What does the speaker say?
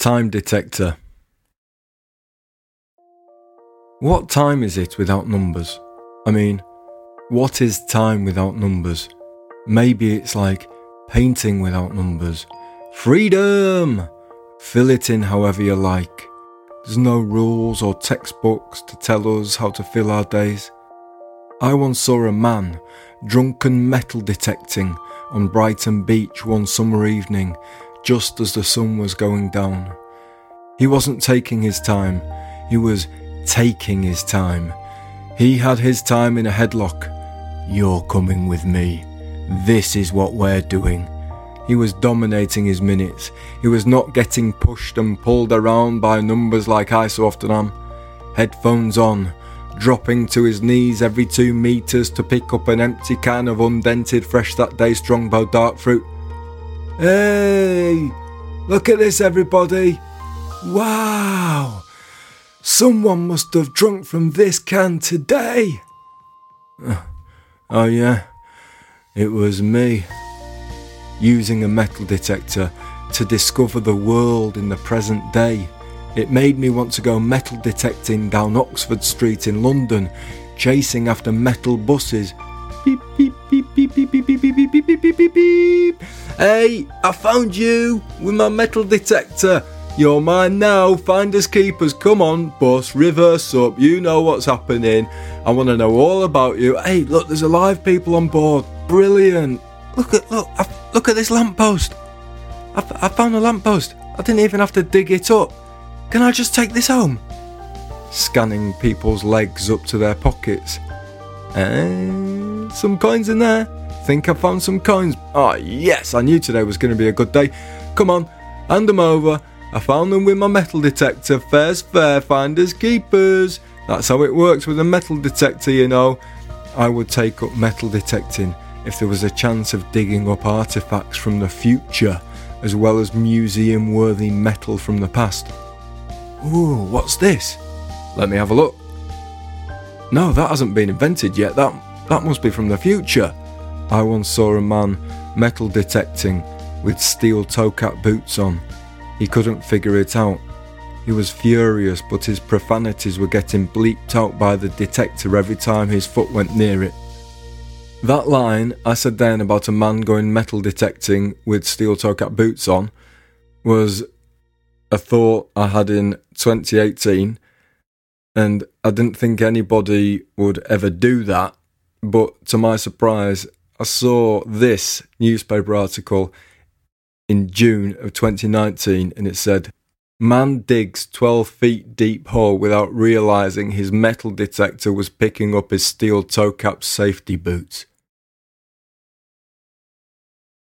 Time detector. What time is it without numbers? I mean, what is time without numbers? Maybe it's like painting without numbers. Freedom! Fill it in however you like. There's no rules or textbooks to tell us how to fill our days. I once saw a man drunken metal detecting on Brighton Beach one summer evening just as the sun was going down. He wasn't taking his time, he was taking his time. He had his time in a headlock. You're coming with me. This is what we're doing. He was dominating his minutes. He was not getting pushed and pulled around by numbers like I so often am. Headphones on, dropping to his knees every two metres to pick up an empty can of undented fresh that day Strongbow dark fruit. Hey, look at this, everybody. Wow, someone must have drunk from this can today. Oh, yeah, it was me. Using a metal detector to discover the world in the present day. It made me want to go metal detecting down Oxford Street in London, chasing after metal buses. Beep, beep, beep, beep, beep, beep, beep, beep, beep, beep, beep, beep, beep. Hey, I found you with my metal detector. You're mine now, finders keepers. Come on, bus, reverse up. You know what's happening. I want to know all about you. Hey, look, there's alive people on board. Brilliant. Look at look, I, look at this lamppost. I, I found a lamppost. I didn't even have to dig it up. Can I just take this home? Scanning people's legs up to their pockets. And some coins in there. Think I found some coins. Oh, yes, I knew today was going to be a good day. Come on, hand them over. I found them with my metal detector. Fair's fair, finders keepers. That's how it works with a metal detector, you know. I would take up metal detecting if there was a chance of digging up artifacts from the future, as well as museum worthy metal from the past. Ooh, what's this? Let me have a look. No, that hasn't been invented yet. That that must be from the future. I once saw a man metal detecting with steel toe cap boots on. He couldn't figure it out. He was furious, but his profanities were getting bleeped out by the detector every time his foot went near it. That line I said then about a man going metal detecting with steel toe cap boots on was a thought I had in 2018, and I didn't think anybody would ever do that. But to my surprise, I saw this newspaper article in June of 2019, and it said, Man digs 12 feet deep hole without realizing his metal detector was picking up his steel toe cap safety boots.